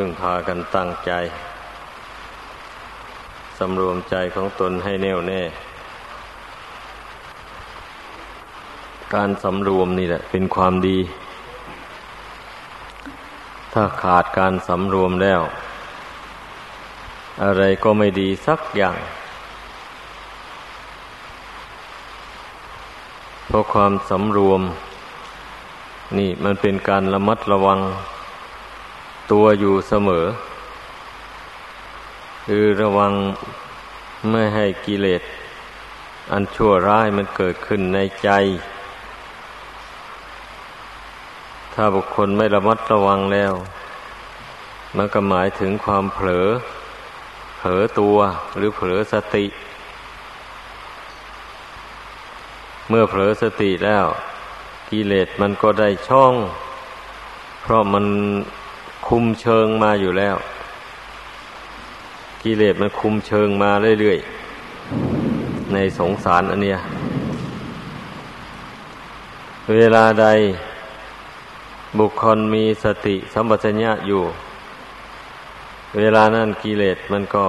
พึ่งพากันตั้งใจสำรวมใจของตนให้แน่วแน่ การสำรวมนี่แหละ เป็นความดี ถ้าขาดการสำรวมแล้ว อะไรก็ไม่ดีสักอย่าง เพราะความสำรวม นี่มันเป็นการระมัดระวัง ตัวอยู่เสมอ คือระวังไม่ให้กิเลส อันชั่วร้ายมันเกิดขึ้นในใจ ถ้าบุคคลไม่ระมัดระวังแล้ว มันก็หมายถึงความเผลอ เผลอตัวหรือเผลอสติ เมื่อเผลอสติแล้ว กิเลสมันก็ได้ช่อง เพราะมัน คุมเชิงมาอยู่แล้ว กิเลสมันคุมเชิงมาเรื่อยๆ ในสงสารอันเนี้ย เวลาใดบุคคลมีสติสัมปชัญญะอยู่ เวลานั้นกิเลสมันก็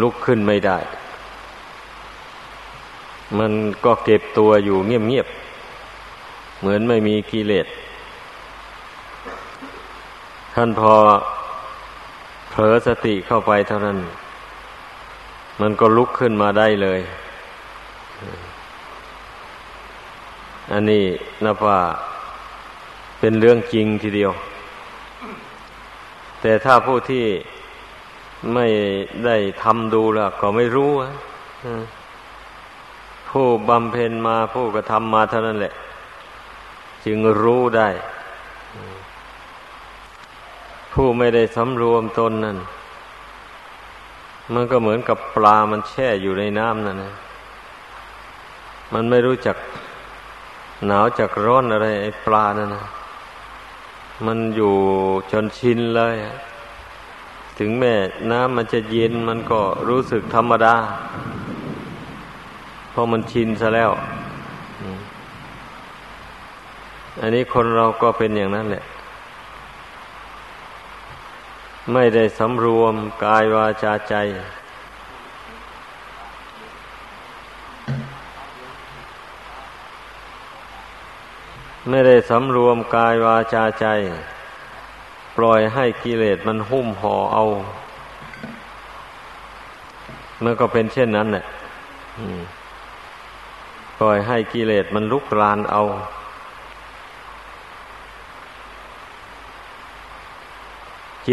ลุกขึ้นไม่ได้ มันก็เก็บตัวอยู่เงียบๆ เหมือนไม่มีกิเลส ท่านพอเผลอสติเข้าไปเท่านั้น มันก็ลุกขึ้นมาได้เลย อันนี้นับว่าเป็นเรื่องจริงทีเดียว แต่ถ้าผู้ที่ไม่ได้ทำดูแล้วก็ไม่รู้ผู้บำเพ็ญมาผู้กระทำมาเท่านั้นแหละ จึงรู้ได้ ผู้ไม่ได้สำรวมตนนั่น มันก็เหมือนกับปลามันแช่อยู่ในน้ำนั่นนะ มันไม่รู้จักหนาวจักร้อนอะไรไอ้ปลานั่นนะมันอยู่จนชินเลย ถึงแม้น้ำมันจะเย็นมันก็รู้สึกธรรมดา เพราะมันชินซะแล้ว อันนี้คนเราก็เป็นอย่างนั้นแหละ ไม่ได้สำรวมกายวาจาใจ ไม่ได้สำรวมกายวาจาใจ ปล่อยให้กิเลสมันหุ้มห่อเอามันก็เป็นเช่นนั้นแหละปล่อยให้กิเลสมันลุกรานเอา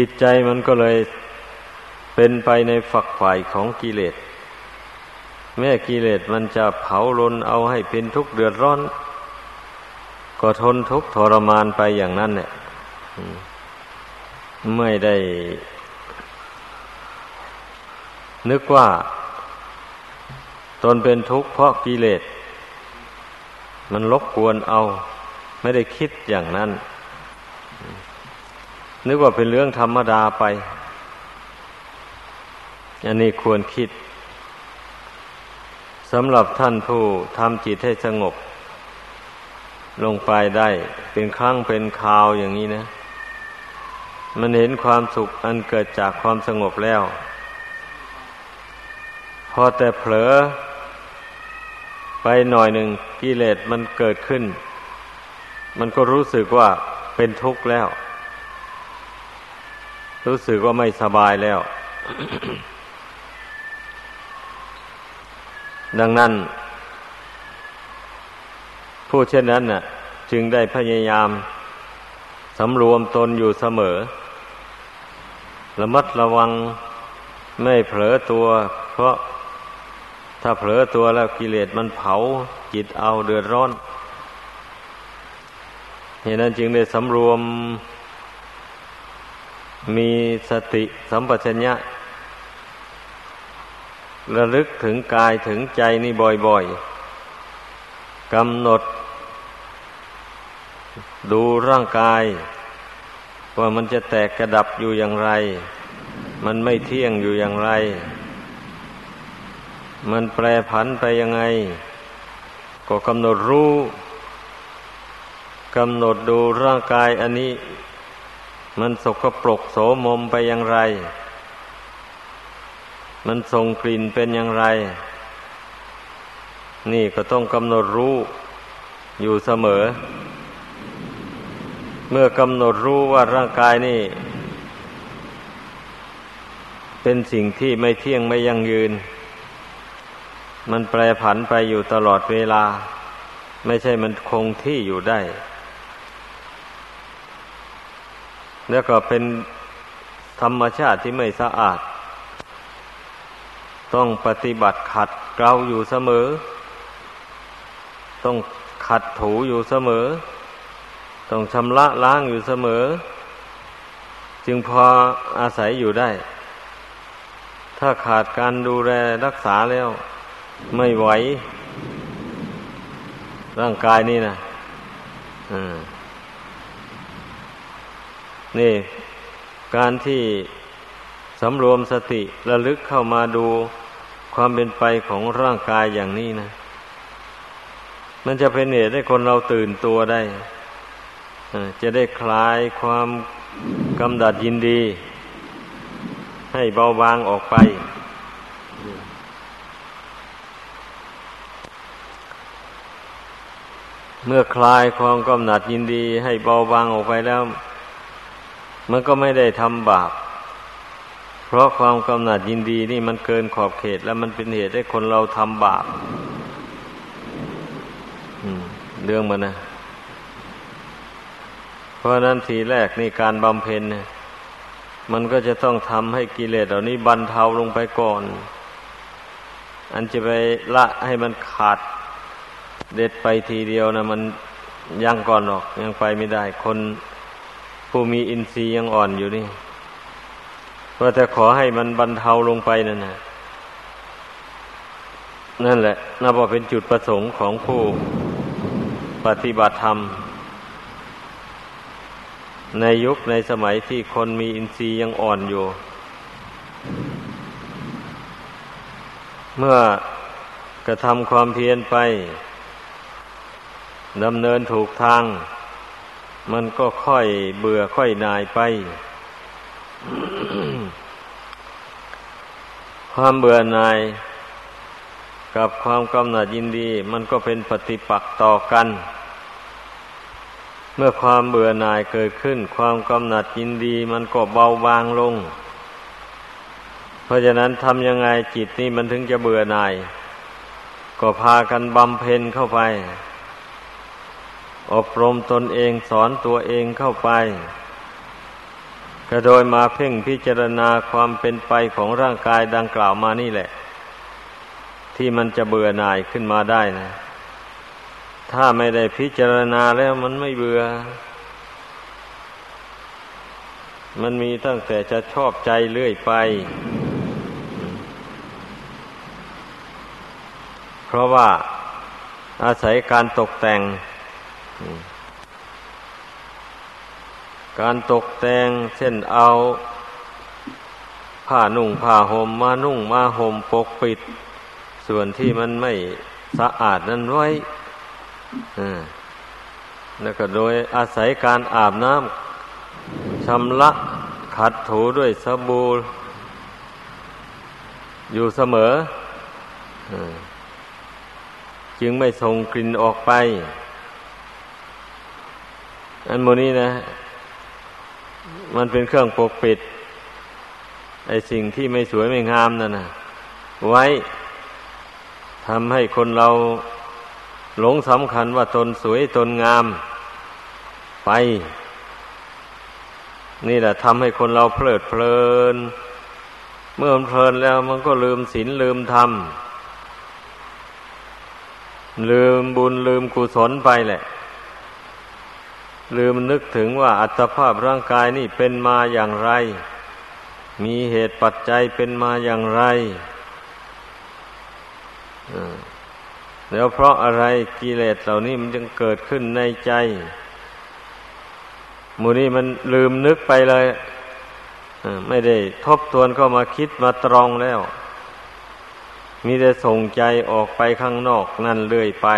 จิตใจมันก็เลยเป็นไปในฝักฝ่ายของกิเลส แม้กิเลสมันจะเผาลนเอาให้เป็นทุกข์เดือดร้อน ก็ทนทุกข์ทรมานไปอย่างนั้นเนี่ยไม่ได้ นึกว่า ตนเป็นทุกข์เพราะกิเลส มันลบกวนเอา ไม่ได้คิดอย่างนั้น นึกว่าเป็นเรื่องธรรมดาไป อันนี้ควรคิดสำหรับท่านผู้ทำจิตให้สงบ ลงไปได้เป็นครั้งเป็นคราวอย่างนี้นะ มันเห็นความสุขอันเกิดจากความสงบแล้ว พอแต่เผลอ ไปหน่อยหนึ่งกิเลสมันเกิดขึ้น มันก็รู้สึกว่าเป็นทุกข์แล้ว รู้สึกว่าไม่สบายแล้ว ดังนั้น ผู้เช่นนั้นน่ะ จึงได้พยายามสำรวมตนอยู่เสมอ ระมัดระวังไม่เผลอตัว เพราะถ้าเผลอตัวแล้วกิเลสมันเผาจิตเอาเดือดร้อนเหตุนั้นจึงได้สำรวม มีสติสัมปชัญญะ ระลึกถึงกายถึงใจนี่บ่อยๆกำหนด ดูร่างกาย ว่ามันจะแตกกระดับอยู่อย่างไร มันไม่เที่ยงอยู่อย่างไร มันแปรผันไปยังไง ก็กำหนดรู้กำหนดดูร่างกายอันนี้ มันสกปรกโสมมไปอย่างไร มันส่งกลิ่นเป็นอย่างไร นี่ก็ต้องกำหนดรู้อยู่เสมอ เมื่อกำหนดรู้ว่าร่างกายนี่ เป็นสิ่งที่ไม่เที่ยงไม่ยั่งยืน มันแปรผันไปอยู่ตลอดเวลา ไม่ใช่มันคงที่อยู่ได้ แล้วก็เป็นธรรมชาติที่ไม่สะอาด ต้องปฏิบัติขัดเกลาอยู่เสมอ ต้องขัดถูอยู่เสมอ ต้องชำระล้างอยู่เสมอ จึงพออาศัยอยู่ได้ ถ้าขาดการดูแลรักษาแล้ว ไม่ไหว ร่างกายนี่นะอ่า นี่ การที่สำรวมสติระลึกเข้ามาดูความเป็นไปของร่างกายอย่างนี้นะ มันจะเป็นเหตุให้คนเราตื่นตัวได้ จะได้คลายความกำดัดยินดี ให้เบาบางออกไป เมื่อคลายความกำหนัดยินดีให้เบาบางออกไปแล้ว มันก็ไม่ได้ทำบาป เพราะความกำหนัดยินดีนี่มันเกินขอบเขต แล้วมันเป็นเหตุให้คนเราทำบาปเรื่องมันนะ เพราะนั้นทีแรกนี่การบำเพ็ญเนี่ยมันก็จะต้องทำให้กิเลสเหล่านี้บรรเทาลงไปก่อน อันจะไปละให้มันขาดเด็ดไปทีเดียวนะมันยังก่อนหรอกยังไปไม่ได้ คน ผู้มีอินทรีย์ยังอ่อนอยู่นี่ว่าแต่ขอให้มันบรรเทาลงไปนั่นนะนั่นแหละนับว่าเป็นจุดประสงค์ของผู้ปฏิบัติธรรม ในยุคในสมัยที่คนมีอินทรีย์ยังอ่อนอยู่ เมื่อกระทำความเพียรไปดำเนินถูกทาง มันก็ค่อยเบื่อค่อยนายไป ความเบื่อหน่ายกับความกำหนัดยินดี มันก็เป็นปฏิปักษ์ต่อกัน เมื่อความเบื่อหน่ายเกิดขึ้น ความกำหนัดยินดี มันก็เบาบางลง เพราะฉะนั้นทำยังไงจิตนี่มันถึงจะเบื่อหน่าย ก็พากันบำเพ็ญเข้าไป อบรมตนเองสอนตัวเองเข้าไป ก็โดยมาเพ่งพิจารณาความเป็นไปของร่างกายดังกล่าวมานี่แหละ ที่มันจะเบื่อหน่ายขึ้นมาได้นะ ถ้าไม่ได้พิจารณาแล้วมันไม่เบื่อ มันมีตั้งแต่จะชอบใจเรื่อยไป เพราะว่าอาศัยการตกแต่ง การตกแต่งเช่นเอาผ้านุ่งผ้าห่มมานุ่งมาห่มปกปิด ส่วนที่มันไม่สะอาดนั้นไว้แล้วก็โดยอาศัยการอาบน้ำชำระขัดถูด้วยสบู่อยู่เสมอ จึงไม่ส่งกลิ่นออกไป อันโมนี้นะ มันเป็นเครื่องปกปิดไอสิ่งที่ไม่สวยไม่งามนั่นนะไว้ทำให้คนเราหลงสำคัญว่าตนสวยตนงามไป นี่แหละทำให้คนเราเพลิดเพลิน เมื่อมันเพลินแล้วมันก็ลืมศีลลืมธรรม ลืมบุญลืมกุศลไปแหละ ลืมนึกถึงว่าอัตภาพร่างกายนี่เป็นมาอย่างไร มีเหตุปัจจัยเป็นมาอย่างไรแล้วเพราะอะไรกิเลสเหล่านี้มันจึงเกิดขึ้นในใจมูนี่มันลืมนึกไปเลยไม่ได้ทบทวนเข้ามาคิดมาตรองแล้ว มีแต่ส่งใจออกไปข้างนอกนั่นเรื่อยไป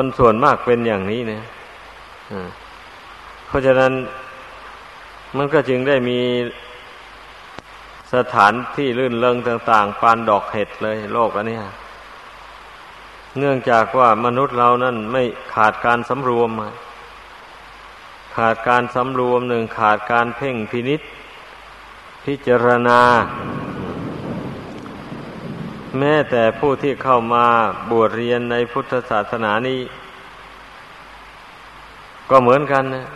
คนส่วนมากเป็นอย่างนี้นะเพราะฉะนั้นมันก็จึงได้มีสถานที่ลื่นเริงต่าง ๆ ปานดอกเห็ดเลย โลกอันนี้เนื่องจากว่ามนุษย์เรานั่นไม่ขาดการสำรวม ขาดการสำรวมหนึ่งขาดการเพ่งพินิษพิจารณา แม้แต่ผู้ที่เข้ามาบวชเรียนในพุทธศาสนานี้ ก็เหมือนกันนะ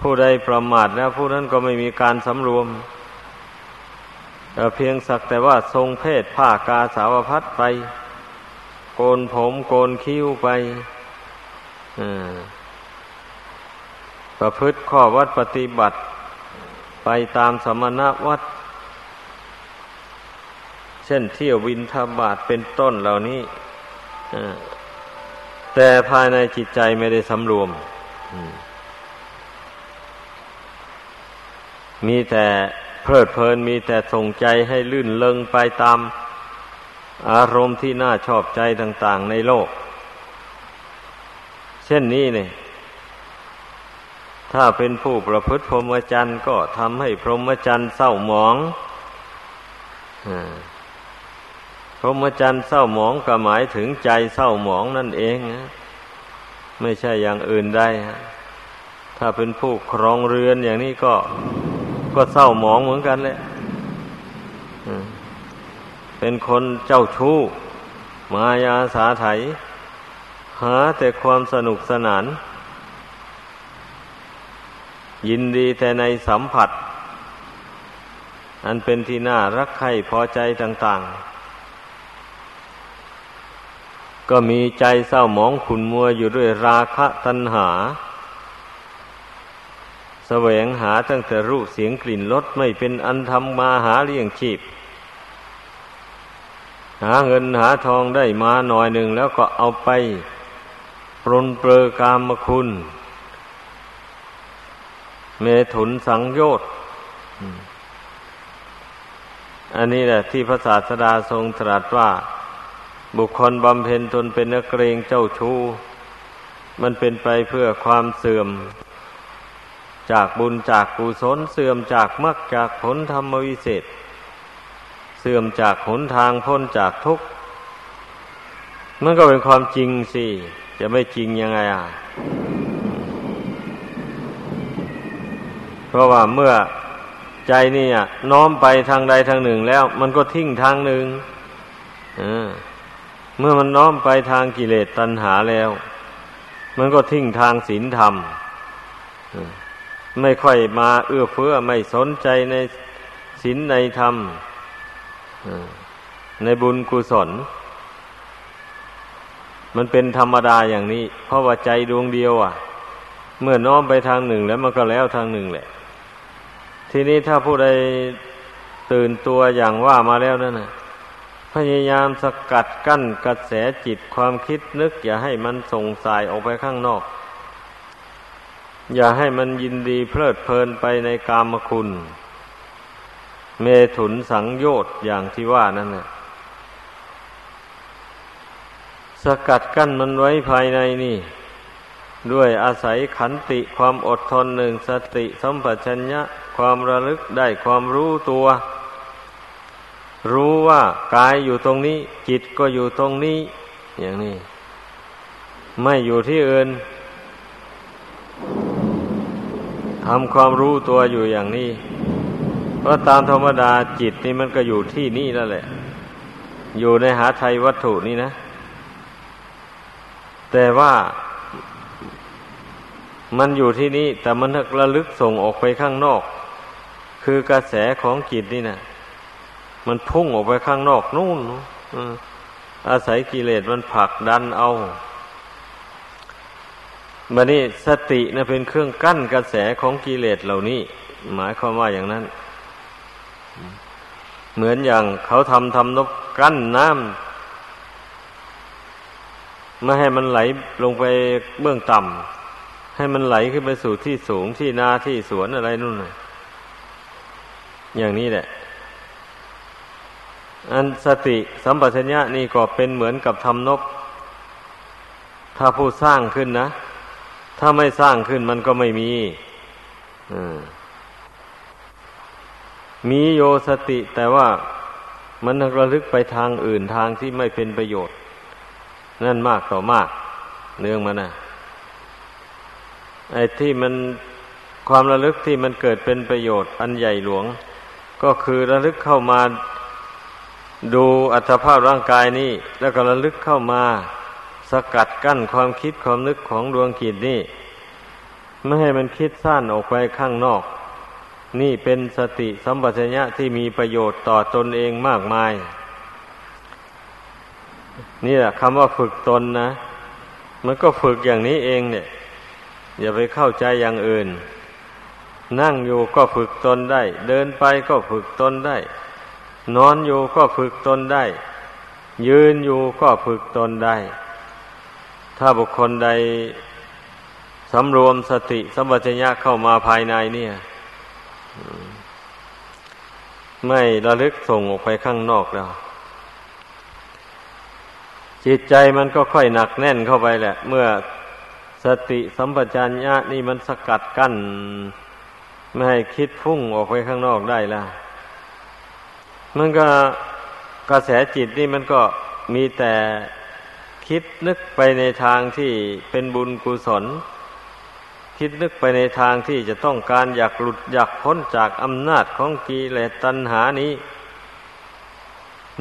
ผู้ใดประมาทนะผู้นั้นก็ไม่มีการสำรวมเพียงสักแต่ว่าทรงเพศผ้ากาสาวพัดไป โกนผมโกนคิ้วไปประพฤติข้อวัดปฏิบัติ ไปตามสมณวัด ช่นเที่ยววินทบาทเป็นต้นเหล่านี้แต่ภายในจิตใจไม่ได้สำรวม มีแต่เพลิดเพลินมีแต่ส่งใจให้ลื่นเลงไปตาม อารมณ์ที่น่าชอบใจต่าง ๆ ในโลก เช่นนี้เนี่ย ถ้าเป็นผู้ประพฤติพรหมจรรย์ก็ทำให้พรหมจรรย์เศร้าหมอง พรหมจรรย์เศร้าหมองก็หมายถึงใจเศร้าหมองนั่นเองไม่ใช่อย่างอื่นได้ถ้าเป็นผู้ครองเรือนอย่างนี้ก็ก็เศร้าหมองเหมือนกันแหละเป็นคนเจ้าชู้ มายาสาไถ หาแต่ความสนุกสนาน ยินดีแต่ในสัมผัส อันเป็นที่น่ารักใคร่พอใจต่าง ๆ ก็มีใจเศร้าหมองขุนมัวอยู่ด้วยราคะตัณหาแสวงหาตั้งแต่รูปเสียงกลิ่นรสไม่เป็นอันทำมาหาเลี้ยงชีพ หาเงินหาทองได้มาหน่อยหนึ่งแล้วก็เอาไปปรนเปลือกามคุณ เมถุนสังโยชน์อันนี้แหละที่พระศาสดาทรงตรัสว่า บุคคลบำเพ็ญตนเป็นนักเกรงเจ้าชู้ มันเป็นไปเพื่อความเสื่อม จากบุญจากกุศลเสื่อมจากมรรคจากผลธรรมวิเศษ เสื่อมจากหนทางพ้นจากทุกข์มันก็เป็นความจริงสิ จะไม่จริงยังไงอะ เพราะว่าเมื่อใจนี่น้อมไปทางใดทางหนึ่งแล้ว มันก็ทิ้งทางหนึ่งอ่า เมื่อมันน้อมไปทางกิเลสตัณหาแล้ว มันก็ทิ้งทางศีลธรรม ไม่ค่อยมาเอื้อเฟื้อไม่สนใจในศีลในธรรม ในบุญกุศล มันเป็นธรรมดาอย่างนี้ เพราะว่าใจดวงเดียวอะ เมื่อน้อมไปทางหนึ่งแล้วมันก็แล้วทางหนึ่งแหละ ทีนี้ถ้าผู้ใดตื่นตัวอย่างว่ามาแล้วนั่นนะ พยายามสกัดกั้นกระแสจิตความคิดนึก อย่าให้มันส่งสายออกไปข้างนอก อย่าให้มันยินดีเพลิดเพลินไปในกามคุณ เมถุนสังโยชน์อย่างที่ว่านั่นแหละสกัดกั้นมันไว้ภายในนี่ ด้วยอาศัยขันติความอดทนหนึ่งสติสัมปชัญญะความระลึกได้ความรู้ตัว รู้ว่ากายอยู่ตรงนี้ จิตก็อยู่ตรงนี้ อย่างนี้ ไม่อยู่ที่อื่นทำความรู้ตัวอยู่อย่างนี้ เพราะตามธรรมดาจิตนี่มันก็อยู่ที่นี่นั่นแหละ อยู่ในหาไทยวัตถุนี่นะ แต่ว่ามันอยู่ที่นี่แต่มันระลึกส่งออกไปข้างนอก คือกระแสของจิตนี่นะ มันพุ่งออกไปข้างนอกนู่นอาศัยกิเลสมันผลักดันเอาบันนี้สตินะเป็นเครื่องกั้นกระแสของกิเลสเหล่านี้ หมายความว่าอย่างนั้น เหมือนอย่างเขาทำทำนบกั้นน้ำไม่ให้มันไหลลงไปเบื้องต่ำให้มันไหลขึ้นไปสู่ที่สูงที่นาที่สวนอะไรนู่นอย่างนี้แหละ อันสติสัมปชัญญะนี่ก็เป็นเหมือนกับทำนบ ถ้าผู้สร้างขึ้นนะ ถ้าไม่สร้างขึ้นมันก็ไม่มีมีโยสติแต่ว่ามันระลึกไปทางอื่นทางที่ไม่เป็นประโยชน์ นั่นมากต่อมาก เนื่องมานะไอ้ที่มันความระลึกที่มันเกิดเป็นประโยชน์ อันใหญ่หลวง ก็คือระลึกเข้ามา ดูอัตภาพร่างกายนี้ แล้วก็ระลึกเข้ามา สกัดกั้นความคิดความนึกของดวงกิจนี่ไม่ให้มันคิดสั้นออกไปข้างนอก นี่เป็นสติสัมปชัญญะที่มีประโยชน์ต่อตนเองมากมาย นี่แหละคำว่าฝึกตนนะ มันก็ฝึกอย่างนี้เองเนี่ย อย่าไปเข้าใจอย่างอื่น นั่งอยู่ก็ฝึกตนได้ เดินไปก็ฝึกตนได้ นอนอยู่ก็ฝึกตนได้ ยืนอยู่ก็ฝึกตนได้ ถ้าบุคคลใดสำรวมสติสัมปชัญญะเข้ามาภายในเนี่ย ไม่ระลึกส่งออกไปข้างนอกแล้ว จิตใจมันก็ค่อยหนักแน่นเข้าไปแหละ เมื่อสติสัมปชัญญะนี่มันสกัดกั้น ไม่ให้คิดพุ่งออกไปข้างนอกได้ละ มันก็กระแสจิตนี่มันก็มีแต่คิดนึกไปในทางที่เป็นบุญกุศล คิดนึกไปในทางที่จะต้องการอยากหลุดอยากพ้นจากอำนาจของกิเลสตัณหานี้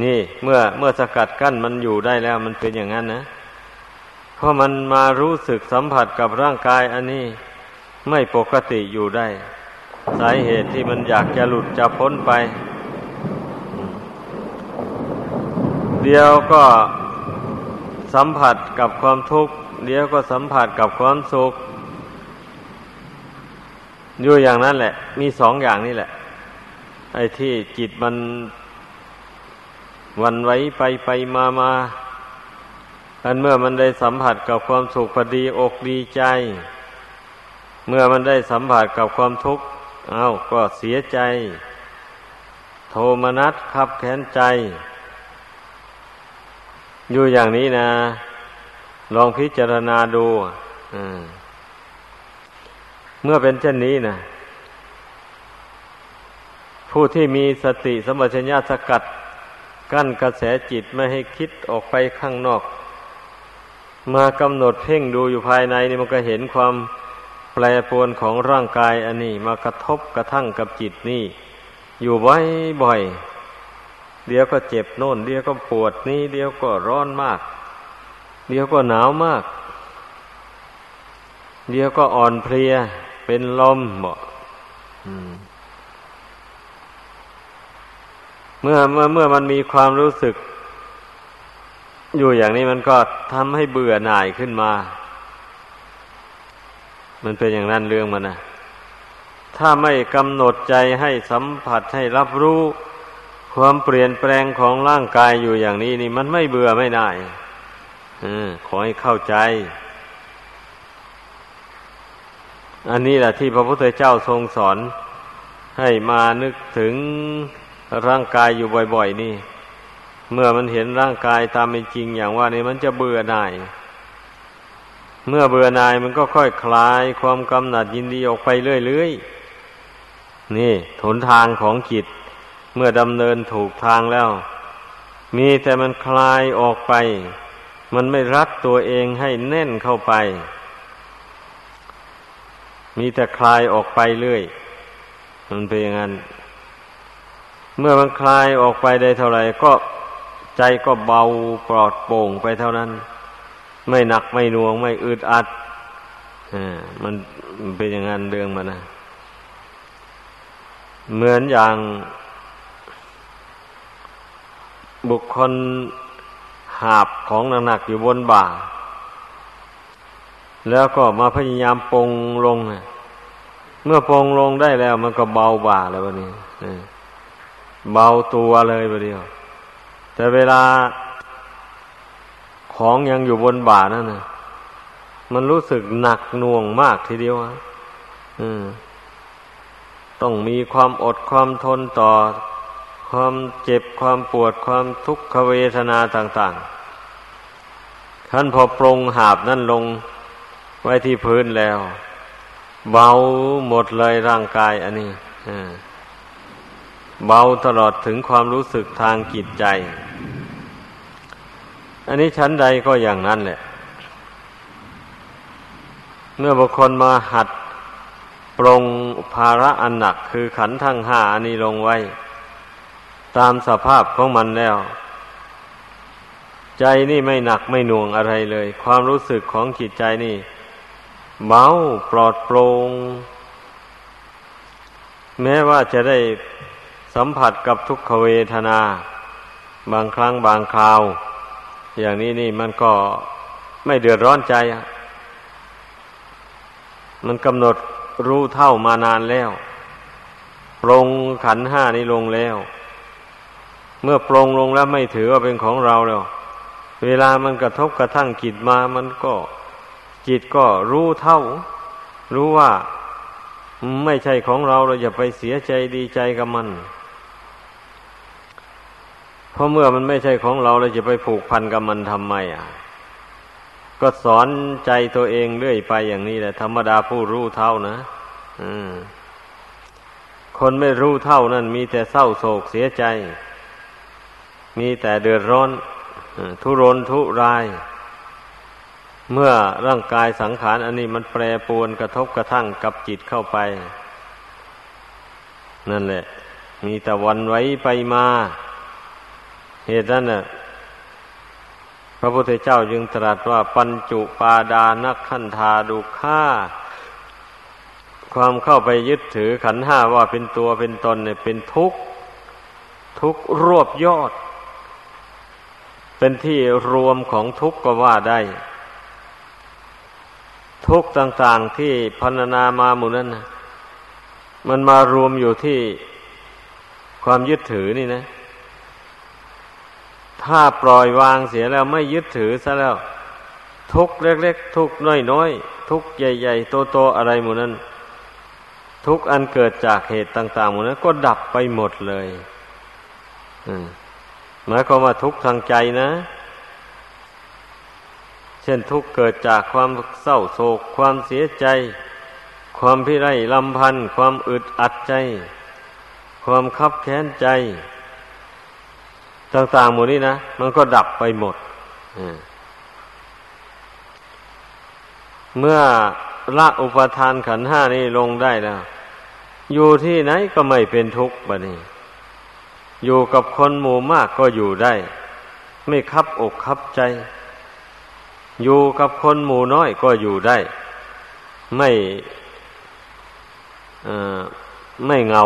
นี่เมื่อเมื่อสกัดกั้นมันอยู่ได้แล้วมันเป็นอย่างนั้นนะเพราะมันมารู้สึกสัมผัสกับร่างกายอันนี้ไม่ปกติอยู่ได้ สาเหตุที่มันอยากจะหลุดจะพ้นไป เดียวก็สัมผัสกับความทุกข์ เดียวก็สัมผัสกับความสุข อยู่อย่างนั้นแหละ มีสองอย่างนี่แหละ ไอ้ที่จิตมันวันไว้ไปไปมามาอันเมื่อมันได้สัมผัสกับความสุขพอดีอกดีใจ เมื่อมันได้สัมผัสกับความทุกข์ เอาก็เสียใจ โทมนัสขับแค้นใจ อยู่อย่างนี้นะ ลองพิจารณาดูเมื่อเป็นเช่นนี้นะผู้ที่มีสติสมัชัญญาสกัด กั้นกระแสจิตไม่ให้คิดออกไปข้างนอก มากำหนดเพ่งดูอยู่ภายในนี่มันก็เห็นความแปรปรวนของร่างกายอันนี้ มากระทบกระทั่งกับจิตนี่ อยู่บ่อย เดี๋ยวก็เจ็บโน่น เดี๋ยวก็ปวดนี่เดี๋ยวก็ร้อนมาก เดี๋ยวก็หนาวมาก เดี๋ยวก็อ่อนเพลีย เป็นลมบอกเมื่อเมื่อเมื่อมันมีความรู้สึก อยู่อย่างนี้มันก็ทำให้เบื่อหน่ายขึ้นมา มันเป็นอย่างนั้นเรื่องมันนะถ้าไม่กำหนดใจให้สัมผัสให้รับรู้ ความเปลี่ยนแปลงของร่างกายอยู่อย่างนี้นี่มันไม่เบื่อไม่ได้อขอให้เข้าใจ อันนี้แหละที่พระพุทธเจ้าทรงสอน ให้มานึกถึงร่างกายอยู่บ่อย ๆ นี่ เมื่อมันเห็นร่างกายตามเป็นจริงอย่างว่านี่มันจะเบื่อหน่าย เมื่อเบื่อหน่ายมันก็ค่อยคลายความกำหนัดยินดีออกไปเรื่อยๆ นี่ หนทางของจิต เมื่อดำเนินถูกทางแล้ว มีแต่มันคลายออกไป มันไม่รัดตัวเองให้แน่นเข้าไป มีแต่คลายออกไปเรื่อย มันเป็นอย่างนั้น เมื่อมันคลายออกไปได้เท่าไหร่ก็ใจก็เบาปลอดโปร่งไปเท่านั้น ไม่หนักไม่น่วงไม่อึดอัดอ่ามันมันเป็นอย่างนั้นเรื่องมันนะเหมือนอย่าง บุคคลหาบของหนักๆอยู่บนบ่า แล้วก็มาพยายามปงลง เมื่อปงลงได้แล้วมันก็เบาบ่าแล้ววันนี้เบาตัวเลยประเดียว แต่เวลาของยังอยู่บนบ่านั่นนะมันรู้สึกหนักหน่วงมากทีเดียวอะต้องมีความอดความทนต่อ ความเจ็บความปวดความทุกขเวทนาต่างๆขั้นพอปรงหาบนั่นลงไว้ที่พื้นแล้ว เบาหมดเลยร่างกายอันนี้เบาตลอดถึงความรู้สึกทางจิตใจ อันนี้ชั้นใดก็อย่างนั้นแหละ เมื่อบุคคลมาหัดปรงภาระอันหนักคือขันทั้งห้าอันนี้ลงไว้ ตามสภาพของมันแล้ว ใจนี่ไม่หนักไม่หน่วงอะไรเลย ความรู้สึกของจิตใจนี่เบาปลอดโปร่งแม้ว่าจะได้สัมผัสกับทุกขเวทนา บางครั้งบางคราว อย่างนี้นี่มันก็ไม่เดือดร้อนใจ มันกำหนดรู้เท่ามานานแล้ว ปรงขันห้านี้ลงแล้ว เมื่อปรงลงแล้วไม่ถือว่าเป็นของเราแล้ว เวลามันกระทบกระทั่งจิตมามันก็ จิตก็รู้เท่า รู้ว่าไม่ใช่ของเราเราอย่าไปเสียใจดีใจกับมัน เพราะเมื่อมันไม่ใช่ของเราเราจะไปผูกพันกับมันทำไมอะ ก็สอนใจตัวเองเรื่อยไปอย่างนี้แหละ ธรรมดาผู้รู้เท่านะคนไม่รู้เท่านั้นมีแต่เศร้าโศกเสียใจ มีแต่เดือดร้อนทุรนทุราย เมื่อร่างกายสังขารอันนี้มันแปรปวนกระทบกระทั่งกับจิตเข้าไป นั่นแหละ มีแต่วันไว้ไปมา เหตุนั้นน่ะพระพุทธเจ้าจึงตรัสว่าปัญจุปาดานักขันธาดุข่าความเข้าไปยึดถือขันห้าว่าเป็นตัวเป็นตนเนี่ยเป็นทุกข์ทุกข์รวบยอด เป็นที่รวมของทุกข์ก็ว่าได้ ทุกต่างๆที่พันนามาหมู่นั้นนะมันมารวมอยู่ที่ความยึดถือนี่นะ ถ้าปล่อยวางเสียแล้วไม่ยึดถือซะแล้ว ทุกเล็กๆ ทุกน้อยๆ ทุกใหญ่ๆ โตๆ อะไรหมู่นั้น ทุกอันเกิดจากเหตุต่าง ๆ หมู่นั้น ก็ดับไปหมดเลย อืม หมายความว่าทุกข์ทางใจนะ เช่นทุกข์เกิดจากความเศร้าโศก ความเสียใจ ความพิไรลำพันธ์ความอึดอัดใจ ความคับแค้นใจ ต่างๆหมดนี้นะ มันก็ดับไปหมดเมื่อละอุปทานขันห้านี้ลงได้แล้ว อยู่ที่ไหนก็ไม่เป็นทุกข์บะนี่ อยู่กับคนหมู่มากก็อยู่ได้ ไม่คับอกคับใจ อยู่กับคนหมู่น้อยก็อยู่ได้ ไม่ไม่เหงา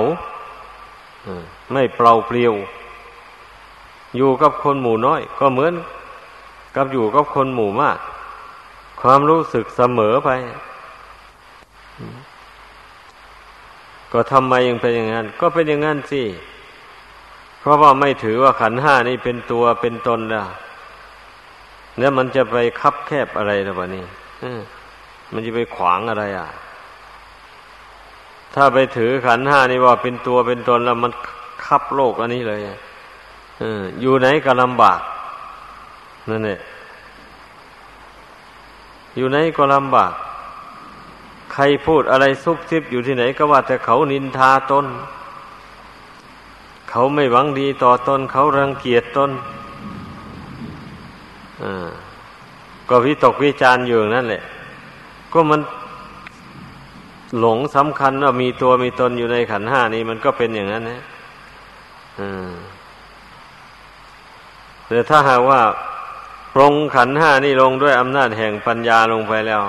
ไม่เปล่าเปลี่ยว อยู่กับคนหมู่น้อย ก็เหมือนกับอยู่กับคนหมู่มาก ความรู้สึกเสมอไป ก็ทำไมยังเป็นอย่างนั้น ก็เป็นอย่างนั้นสิ เพราะว่าไม่ถือว่าขันห้านี่เป็นตัวเป็นตนแล้วแล้วมันจะไปคับแคบอะไรหรือเปล่านี่มันจะไปขวางอะไรอะ ถ้าไปถือขันห้านี่ว่าเป็นตัวเป็นตนแล้วมันคับโลกอันนี้เลยออยู่ไหนก็ลำบากนั่นแหละอยู่ไหนก็ลำบาก ใครพูดอะไรซุบซิบอยู่ที่ไหนก็ว่าแต่เขานินทาตน เขาไม่หวังดีต่อตน เขารังเกียจตนก็วิตกวิจารอยู่นั่นแหละ ก็มันหลงสำคัญว่ามีตัวมีตนอยู่ในขันห้านี้มันก็เป็นอย่างนั้นนะแต่ถ้าหากว่าปรงขันห้านี่ลงด้วยอำนาจแห่งปัญญาลงไปแล้ว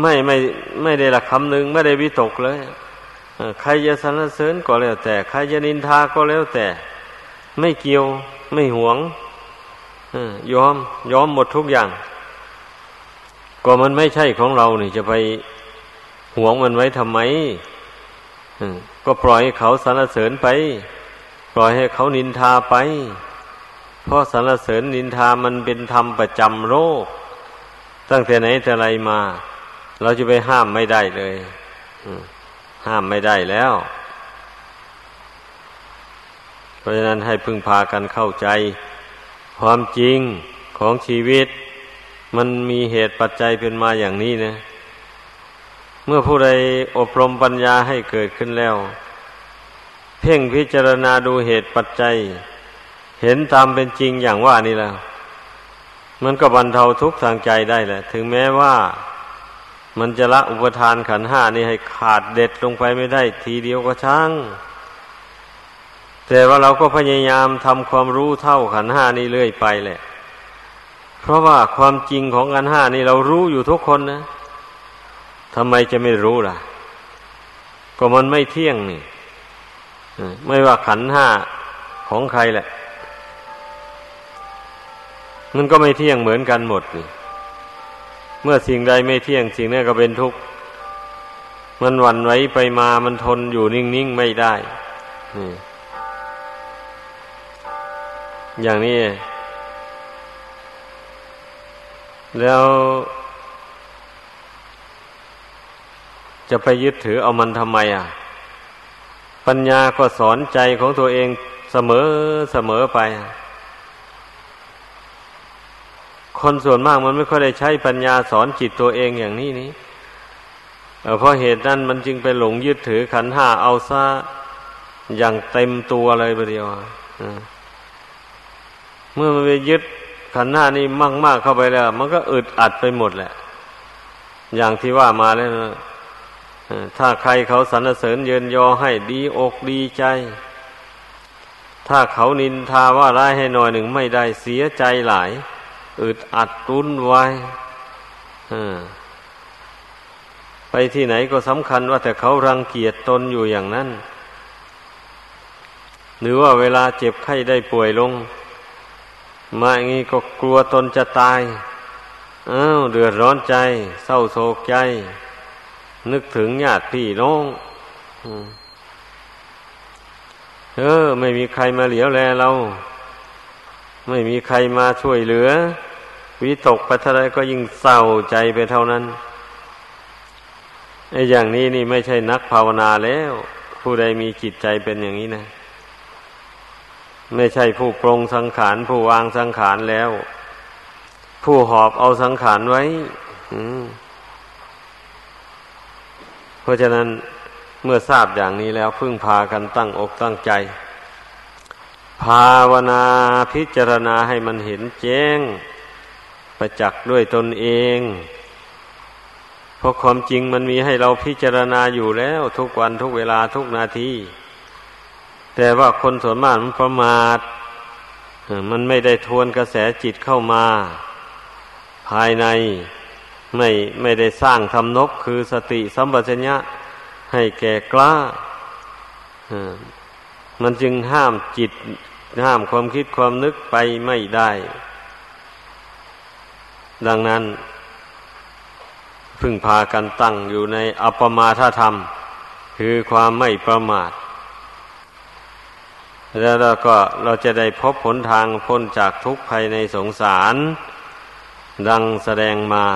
ไม่ไม่ไม่ได้ละคำหนึ่งไม่ได้วิตกเลย ใครจะสรรเสริญก็แล้วแต่ ใครจะนินทาก็แล้วแต่ ไม่เกี่ยวไม่หวงยอมยอมหมดทุกอย่าง ก็มันไม่ใช่ของเรานี่จะไปหวงมันไว้ทำไมก็ปล่อยให้เขาสรรเสริญไป ปล่อยให้เขานินทาไป เพราะสรรเสริญนินทามันเป็นธรรมประจำโลกตั้งแต่ไหนแต่ไรมา เราจะไปห้ามไม่ได้เลย ห้ามไม่ได้แล้ว เพราะฉะนั้นให้พึ่งพากันเข้าใจ ความจริงของชีวิต มันมีเหตุปัจจัยเป็นมาอย่างนี้นะ เมื่อผู้ใดอบรมปัญญาให้เกิดขึ้นแล้ว เพ่งพิจารณาดูเหตุปัจจัย เห็นตามเป็นจริงอย่างว่านี่แล้ว มันก็บรรเทาทุกข์ทางใจได้แหละ ถึงแม้ว่า มันจะละอุปทานขันห้านี่ให้ขาดเด็ดลงไปไม่ได้ ทีเดียวก็ช่าง แต่ว่าเราก็พยายามทำความรู้เท่าขันห้านี่เรื่อยไปแหละ เพราะว่าความจริงของขันห้านี่เรารู้อยู่ทุกคนนะทำไมจะไม่รู้ล่ะ ก็มันไม่เที่ยงนี่ไม่ว่าขันห้าของใครแหละ มันก็ไม่เที่ยงเหมือนกันหมดนี่ เมื่อสิ่งใดไม่เที่ยงสิ่งนั้นก็เป็นทุกข์ มันหวั่นไหวไปมามันทนอยู่นิ่งๆไม่ได้อย่างนี้ แล้ว จะไปยึดถือเอามันทำไมอะ ปัญญาก็สอนใจของตัวเองเสมอเสมอไป คนส่วนมากมันไม่ค่อยได้ใช้ปัญญาสอนจิตตัวเองอย่างนี้นี้เพราะเหตุนั้นมันจึงไปหลงยึดถือขันห้าเอาซะอย่างเต็มตัวเลยประเดียวเมื่อมันไปยึดขันห้านี่มากมากเข้าไปแล้ว มันก็อึดอัดไปหมดแหละ อย่างที่ว่ามาแล้วนะถ้าใครเขาสรรเสริญเยินยอให้ดีอกดีใจ ถ้าเขานินทาว่าร้ายให้หน่อยหนึ่งไม่ได้เสียใจหลาย อึดอัดรุนไว้ไปที่ไหนก็สำคัญว่าแต่เขารังเกียจตนอยู่อย่างนั้น หรือว่าเวลาเจ็บไข้ได้ป่วยลง มาอย่างนี้ก็กลัวตนจะตายอ้าวเดือดร้อนใจ เศร้าโศกใจ นึกถึงญาติพี่น้องเออ ไม่มีใครมาเหลียวแลเรา ไม่มีใครมาช่วยเหลือ วิตกปเท่าไรก็ยิ่งเศร้าใจไปเท่านั้นไอ้อย่างนี้นี่ไม่ใช่นักภาวนาแล้ว ผู้ใดมีจิตใจเป็นอย่างนี้นะ ไม่ใช่ผู้ปรงสังขารผู้วางสังขารแล้ว ผู้หอบเอาสังขารไว้เพราะฉะนั้นเมื่อทราบอย่างนี้แล้วพึ่งพากันตั้งอกตั้งใจ ภาวนาพิจารณาให้มันเห็นแจ้ง ประจักษ์ด้วยตนเอง เพราะความจริงมันมีให้เราพิจารณาอยู่แล้วทุกวันทุกเวลาทุกนาที แต่ว่าคนส่วนมากมันประมาท มันไม่ได้ทวนกระแสจิตเข้ามา ภายในไม่ไม่ได้สร้างทำนบคือสติสัมปชัญญะให้แก่กล้า มันจึงห้ามจิต ห้ามความคิดความนึกไปไม่ได้ ดังนั้น พึ่งพากันตั้งอยู่ในอัปมาทธรรม คือความไม่ประมาท แล้วเราก็เราจะได้พบผลทางพ้นจากทุกข์ภายในสงสาร ดังแสดงมา